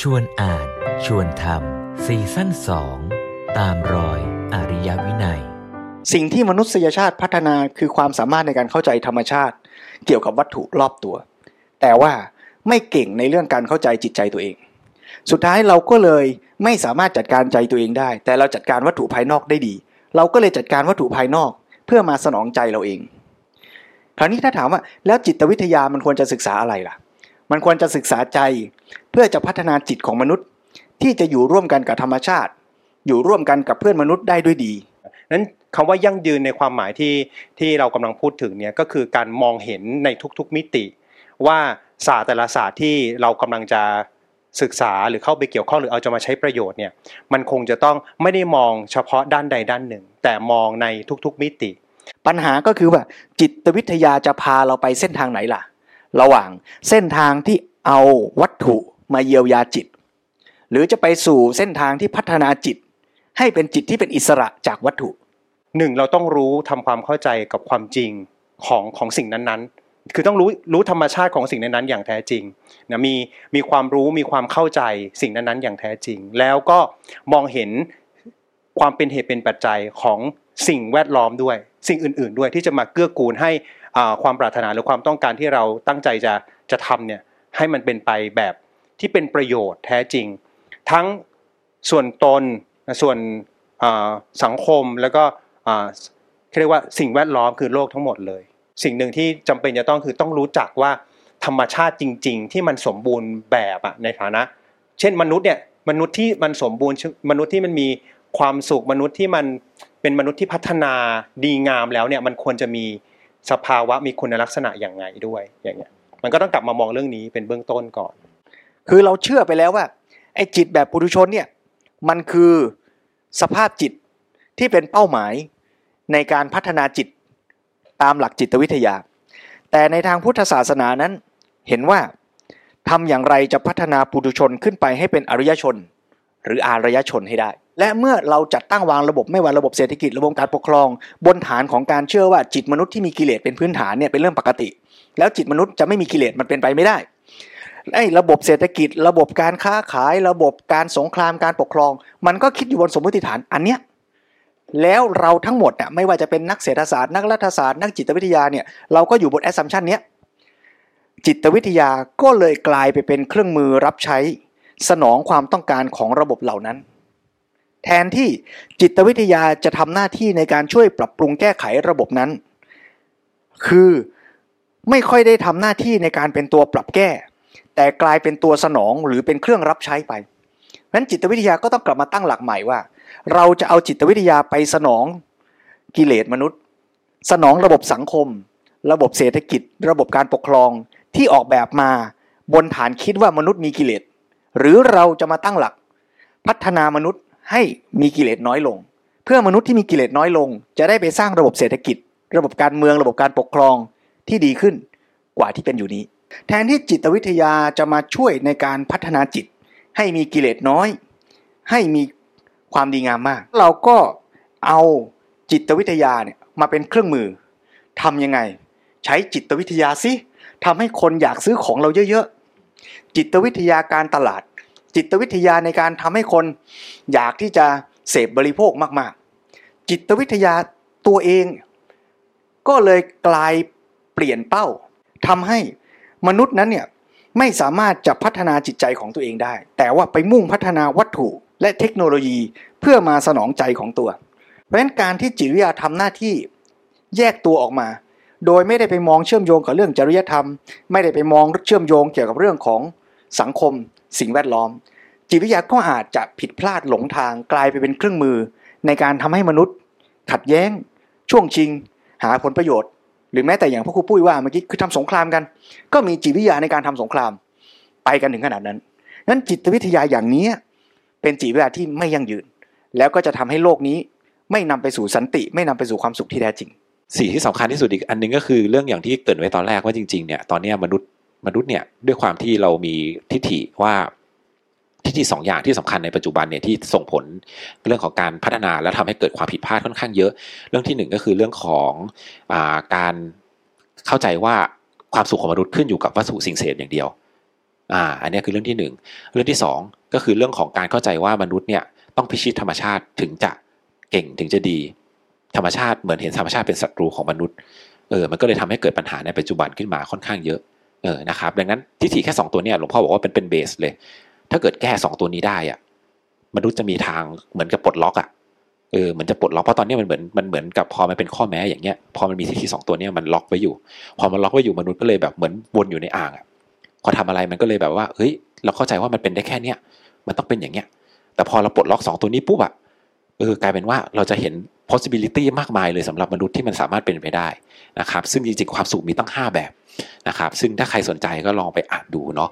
ชวนอ่านชวนทำซีซั่นสองตามรอยอริยวินัย สิ่งที่มนุษยชาติพัฒนาคือความสามารถในการเข้าใจธรรมชาติ เกี่ยวกับวัตถุรอบตัว แต่ว่าไม่เก่งในเรื่องการเข้าใจจิตใจตัวเอง สุดท้ายเราก็เลยไม่สามารถจัดการใจตัวเองได้ แต่เราจัดการวัตถุภายนอกได้ดี เราก็เลยจัดการวัตถุภายนอก เพื่อมาสนองใจเราเอง คราวนี้ถ้าถามว่าแล้วจิตวิทยามันควรจะศึกษาอะไรล่ะ มันควรจะศึกษาใจ เพื่อจะพัฒนาจิตของมนุษย์ ที่จะอยู่ร่วมกันกับธรรมชาติ อยู่ร่วมกันกับเพื่อนมนุษย์ได้ด้วยดีนั้นคำว่ายั่งยืนในความหมายที่ที่เรากำลังพูดถึงเนี่ยก็คือการมองเห็นในทุกๆมิติ ว่าศาสตร์แต่ละศาสตร์ที่เรากำลังจะศึกษาหรือเข้าไปเกี่ยวข้องหรือเอาจะมาใช้ประโยชน์เนี่ยมันคงจะต้องไม่ได้มองเฉพาะด้านใดด้านหนึ่ง แต่มองในทุกๆมิติ ปัญหาก็คือว่าจิตวิทยาจะพาเราไปเส้นทางไหนล่ะ ระหว่างเส้นทางที่เอาวัตถุมาเยียวยาจิต หรือจะไปสู่เส้นทางที่พัฒนาจิต ให้เป็นจิตที่เป็นอิสระจากวัตถุหนึ่งเราต้องรู้ทำความเข้าใจกับความจริงของของสิ่งนั้นๆ คือต้องรู้รู้ธรรมชาติของสิ่งนั้นๆ อย่างแท้จริงนะมีมีความรู้มีความเข้าใจสิ่งนั้นๆ อย่างแท้จริง แล้วก็มองเห็นความเป็นเหตุเป็นปัจจัยของสิ่งแวดล้อมด้วย สิ่งอื่น ๆ ด้วยที่จะมาเกื้อกูลให้ ความปรารถนาหรือความต้องการที่เราตั้งใจจะจะทำเนี่ยให้มันเป็นไปแบบที่เป็นประโยชน์แท้จริง ทั้งส่วนตนส่วนสังคมแล้วก็เรียกว่าสิ่งแวดล้อมคือโลกทั้งหมดเลย สิ่งหนึ่งที่จำเป็นจะต้องคือต้องรู้จักว่าธรรมชาติจริง ๆ ที่มันสมบูรณ์แบบอะในฐานะ เช่นมนุษย์เนี่ยมนุษย์ที่มันสมบูรณ์มนุษย์ที่มันมีความสุขมนุษย์ที่มันเป็นมนุษย์ที่พัฒนาดีงามแล้วเนี่ยมันควรจะมี สภาวะมีคุณลักษณะอย่างไงด้วยอย่างเงี้ยมันก็ต้องกลับมามองเรื่องนี้เป็นเบื้องต้นก่อน คือเราเชื่อไปแล้วว่าไอ้จิตแบบปุถุชนเนี่ยมันคือสภาพจิตที่เป็นเป้าหมายในการพัฒนาจิตตามหลักจิตวิทยา แต่ในทางพุทธศาสนานั้นเห็นว่าทำอย่างไรจะพัฒนาปุถุชนขึ้นไปให้เป็นอริยชน หรืออารยชนให้ได้ และเมื่อเราจัดตั้งวางระบบไม่ว่าระบบเศรษฐกิจระบบการปกครอง บนฐานของการเชื่อว่าจิตมนุษย์ที่มีกิเลสเป็นพื้นฐานเนี่ยเป็นเรื่องปกติ แล้วจิตมนุษย์จะไม่มีกิเลสมันเป็นไปไม่ได้ไอ้ระบบเศรษฐกิจ ระบบการค้าขาย ระบบการสงครามการปกครอง มันก็คิดอยู่บนสมมติฐานอันเนี้ยแล้วเราทั้งหมดอะไม่ว่าจะเป็นนักเศรษฐศาสตร์นักรัฐศาสตร์นักจิตวิทยาเนี่ยเราก็อยู่บน assumption เนี้ยจิตวิทยาก็เลยกลายไปเป็นเครื่องมือรับใช้สนองความต้องการของระบบเหล่านั้น แทนที่จิตวิทยาจะทำหน้าที่ในการช่วยปรับปรุงแก้ไขระบบนั้น คือไม่ค่อยได้ทำหน้าที่ในการเป็นตัวปรับแก้ แต่กลายเป็นตัวสนองหรือเป็นเครื่องรับใช้ไปนั้นจิตวิทยาก็ต้องกลับมาตั้งหลักใหม่ว่า เราจะเอาจิตวิทยาไปสนองกิเลสมนุษย์ สนองระบบสังคม ระบบเศรษฐกิจ ระบบการปกครองที่ออกแบบมาบนฐานคิดว่ามนุษย์มีกิเลสหรือเราจะมาตั้งหลัก พัฒนามนุษย์ ให้มีกิเลสน้อยลง เพื่อมนุษย์ที่มีกิเลสน้อยลง จะได้ไปสร้างระบบเศรษฐกิจ ระบบการเมืองระบบการปกครองที่ดีขึ้นกว่าที่เป็นอยู่นี้ แทนที่จิตวิทยาจะมาช่วยในการพัฒนาจิต ให้มีกิเลสน้อย ให้มีความดีงามมาก เราก็เอาจิตวิทยาเนี่ยมาเป็นเครื่องมือทำยังไง ใช้จิตวิทยาสิทำให้คนอยากซื้อของเราเยอะๆจิตวิทยาการตลาด จิตวิทยาในการทำให้คนอยากที่จะเสพบริโภคมาก ๆ จิตวิทยาตัวเอง ก็เลยกลายเปลี่ยนเป้าทำให้มนุษย์นั้นเนี่ยไม่สามารถจะพัฒนาจิตใจของตัวเองได้ แต่ว่าไปมุ่งพัฒนาวัตถุและเทคโนโลยีเพื่อมาสนองใจของตัว เพราะฉะนั้นการที่จิตวิทยาทำหน้าที่แยกตัวออกมา โดยไม่ได้ไปมองเชื่อมโยงกับเรื่องจริยธรรม ไม่ได้ไปมองเชื่อมโยงเกี่ยวกับเรื่องของสังคม สิ่งแวดล้อม จิตวิทยาก็อาจจะผิดพลาดหลงทางกลายไปเป็นเครื่องมือ ในการทำให้มนุษย์ ขัดแย้ง ช่วงชิง หาผลประโยชน์ หรือแม้แต่อย่างพวกครูปุ้ยว่าเมื่อกี้คือทำสงครามกัน ก็มีจิตวิทยาในการทำสงคราม ไปกันถึงขนาดนั้นนั้นจิตวิทยาอย่างนี้เป็นจิตวิทยาที่ไม่ยั่งยืน แล้วก็จะทำให้โลกนี้ไม่นำไปสู่สันติ ไม่นำไปสู่ความสุขที่แท้จริงสิ่งที่สำคัญที่สุดอีกอันหนึงก็คือเรื่องอย่างที่เกิดไว้ตอนแรกว่าจริงๆเนี่ยตอนนี้มนุษย์ มนุษย์เนี่ยด้วยความที่เรามีทิฏฐิว่าทิฏฐิสองอย่างที่สำคัญในปัจจุบันเนี่ยที่ส่งผลเรื่องของการพัฒนาและทำให้เกิดความผิดพลาดค่อนข้างเยอะ เรื่องที่หนึ่งก็คือเรื่องของอาการเข้าใจว่าความสุขของมนุษย์ขึ้นอยู่กับวัตถุสิ่งเสพอย่างเดียวอ่าอันนี้คือเรื่องที่หนึ่งเรื่องที่สองก็คือเรื่องของการเข้าใจว่ามนุษย์เนี่ยต้องพิชิตธรรมชาติถึงจะเก่งถึงจะดี ธรรมชาติเหมือนเห็นธรรมชาติเป็นศัตรูของมนุษย์เออมันก็เลยทำให้เกิดปัญหาในปัจจุบันขึ้นมาค่อนข้างเยอะ เออนะครับดังนั้นทิฏฐิแค่สองตัวเนี่ยหลวงพ่อบอกว่าเป็นเป็นเบสเลย ถ้าเกิดแก้สองตัวนี้ได้อะมนุษย์จะมีทางเหมือนกับปลดล็อกอะเออเหมือนจะปลดล็อกเพราะตอนนี้มันเหมือนมันเหมือนกับพอมันเป็นข้อแม้อย่างเงี้ยพอมันมีทิฏฐิสองตัวเนี้ยมันล็อกไว้อยู่ พอมันล็อกไว้อยู่มนุษย์ก็เลยแบบเหมือนวนอยู่ในอ่างอะพอทำอะไรมันก็เลยแบบว่าเฮ้ย เราเข้าใจว่ามันเป็นได้แค่เนี้ยมันต้องเป็นอย่างเงี้ยแต่พอเราปลดล็อกสองตัวนี้ปุ๊บอะเออกลายเป็นว่าเราจะเห็น possibility มากมายเลยสำหรับมนุษย์ที่มันสามารถเป็นไปได้นะครับ ซึ่งจริงๆความสุขมีตั้ง 5 แบบนะครับ ซึ่งถ้าใครสนใจก็ลองไปอ่านดูเนาะ